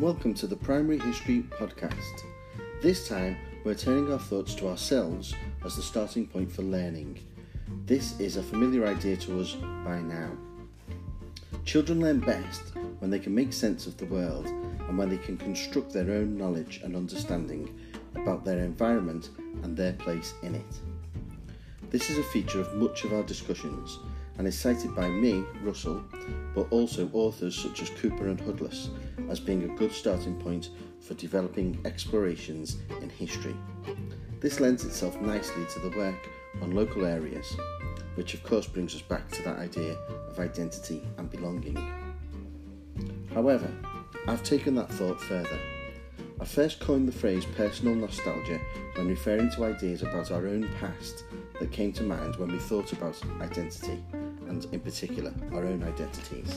welcome to the Primary History Podcast. This time, we're turning our thoughts to ourselves as the starting point for learning. This is a familiar idea to us by now. Children learn best when they can make sense of the world and when they can construct their own knowledge and understanding about their environment and their place in it. This is a feature of much of our discussions and is cited by me, Russell, but also authors such as Cooper and Hoodless as being a good starting point for developing explorations in history. This lends itself nicely to the work on local areas, which of course brings us back to that idea of identity and belonging. However, I've taken that thought further. I first coined the phrase personal nostalgia when referring to ideas about our own past that came to mind when we thought about identity, and in particular, our own identities.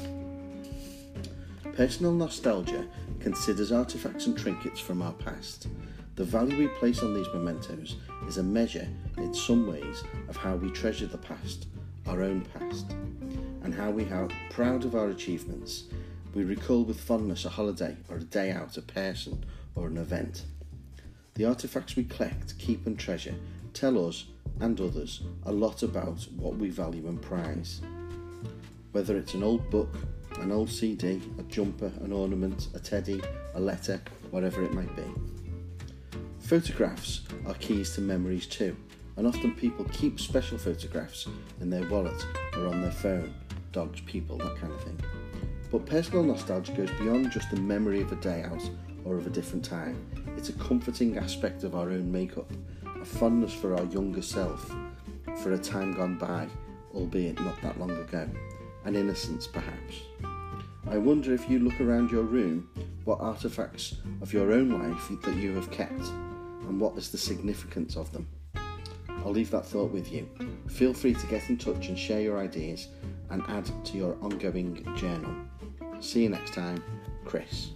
Personal nostalgia considers artifacts and trinkets from our past. The value we place on these mementos is a measure, in some ways, of how we treasure the past, our own past, and how we are proud of our achievements. We recall with fondness a holiday or a day out, a person or an event. The artifacts we collect, keep, and treasure tell us and others a lot about what we value and prize. Whether it's an old book, an old CD, a jumper, an ornament, a teddy, a letter, whatever it might be. Photographs are keys to memories too, and often people keep special photographs in their wallet or on their phone dogs, people, that kind of thing. But personal nostalgia goes beyond just the memory of a day out or of a different time. It's a comforting aspect of our own makeup, a fondness for our younger self, for a time gone by, albeit not that long ago, an innocence perhaps. I wonder if you look around your room, what artifacts of your own life that you have kept, and what is the significance of them. I'll leave that thought with you. Feel free to get in touch and share your ideas and add to your ongoing journal. See you next time, Chris.